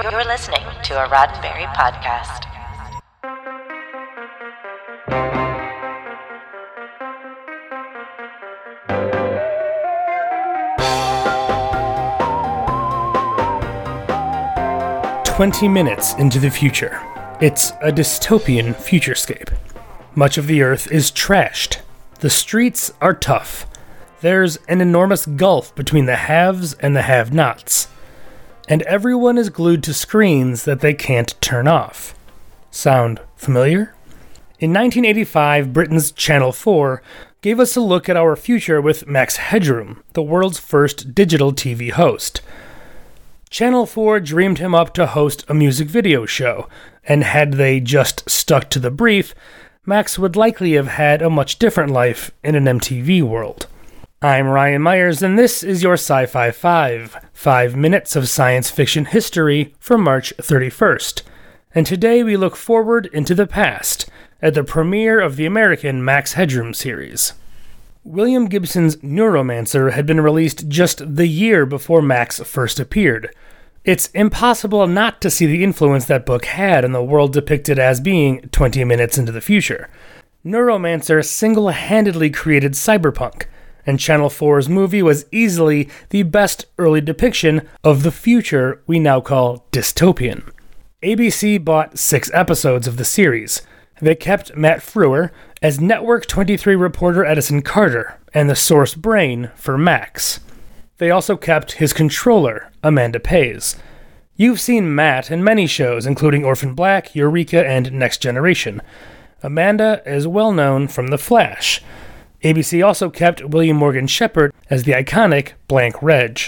You're listening to a Roddenberry podcast. Twenty minutes into the future. It's a dystopian futurescape. Much of the Earth is trashed. The streets are tough. There's an enormous gulf between the haves and the have nots. And everyone is glued to screens that they can't turn off. Sound familiar? In 1985, Britain's Channel 4 gave us a look at our future with Max Headroom, the world's first digital TV host. Channel 4 dreamed him up to host a music video show, and had they just stuck to the brief, Max would likely have had a much different life in an MTV world. I'm Ryan Myers, and this is your Sci Fi 5, 5 minutes of science fiction history for March 31st. And today we look forward into the past at the premiere of the American Max Headroom series. William Gibson's Neuromancer had been released just the year before Max first appeared. It's impossible not to see the influence that book had on the world depicted as being 20 minutes into the future. Neuromancer single handedly created cyberpunk, and Channel 4's movie was easily the best early depiction of the future we now call dystopian. ABC bought six episodes of the series. They kept Matt Frewer as Network 23 reporter Edison Carter and the source brain for Max. They also kept his controller, Amanda Pays. You've seen Matt in many shows, including Orphan Black, Eureka, and Next Generation. Amanda is well known from The Flash. ABC also kept William Morgan Sheppard as the iconic Blank Reg.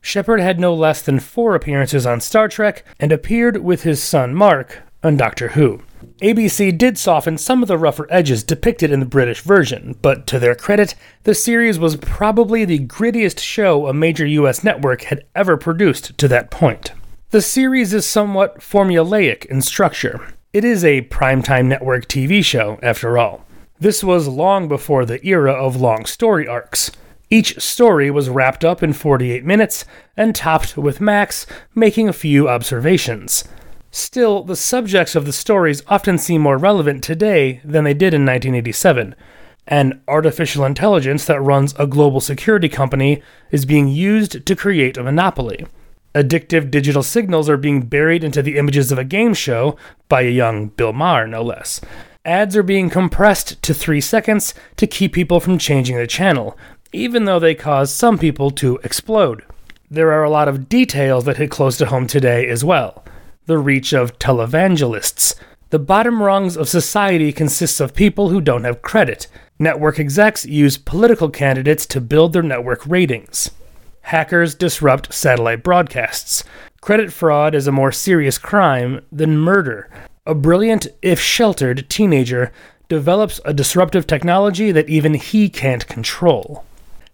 Sheppard had no less than four appearances on Star Trek and appeared with his son Mark on Doctor Who. ABC did soften some of the rougher edges depicted in the British version, but to their credit, the series was probably the grittiest show a major US network had ever produced to that point. The series is somewhat formulaic in structure. It is a primetime network TV show, after all. This was long before the era of long story arcs. Each story was wrapped up in 48 minutes and topped with Max making a few observations. Still, the subjects of the stories often seem more relevant today than they did in 1987. An artificial intelligence that runs a global security company is being used to create a monopoly. Addictive digital signals are being buried into the images of a game show by a young Bill Maher, no less. Ads are being compressed to three seconds to keep people from changing the channel, even though they cause some people to explode. There are a lot of details that hit close to home today as well the reach of televangelists. The bottom rungs of society consists of people who don't have credit. Network execs use political candidates to build their network ratings. Hackers disrupt satellite broadcasts. Credit fraud is a more serious crime than murder. A brilliant, if sheltered, teenager develops a disruptive technology that even he can't control.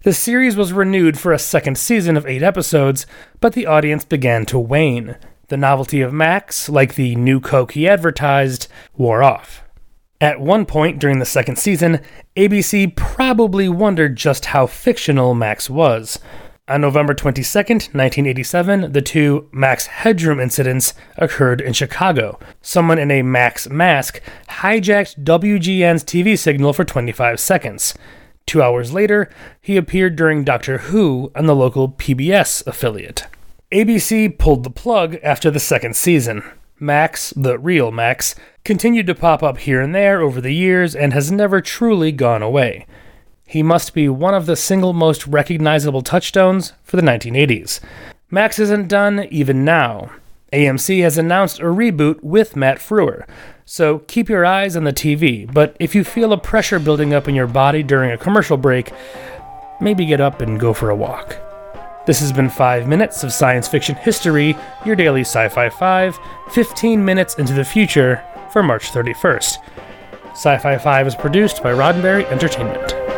The series was renewed for a second season of eight episodes, but the audience began to wane. The novelty of Max, like the new Coke he advertised, wore off. At one point during the second season, ABC probably wondered just how fictional Max was. On November 22, 1987, the two Max Headroom incidents occurred in Chicago. Someone in a Max mask hijacked WGN's TV signal for 25 seconds. Two hours later, he appeared during Doctor Who on the local PBS affiliate. ABC pulled the plug after the second season. Max, the real Max, continued to pop up here and there over the years and has never truly gone away. He must be one of the single most recognizable touchstones for the 1980s. Max isn't done even now. AMC has announced a reboot with Matt Frewer, so keep your eyes on the TV, but if you feel a pressure building up in your body during a commercial break, maybe get up and go for a walk. This has been 5 minutes of science fiction history, your daily Sci Fi 5, 15 minutes into the future for March 31st. Sci Fi 5 is produced by Roddenberry Entertainment.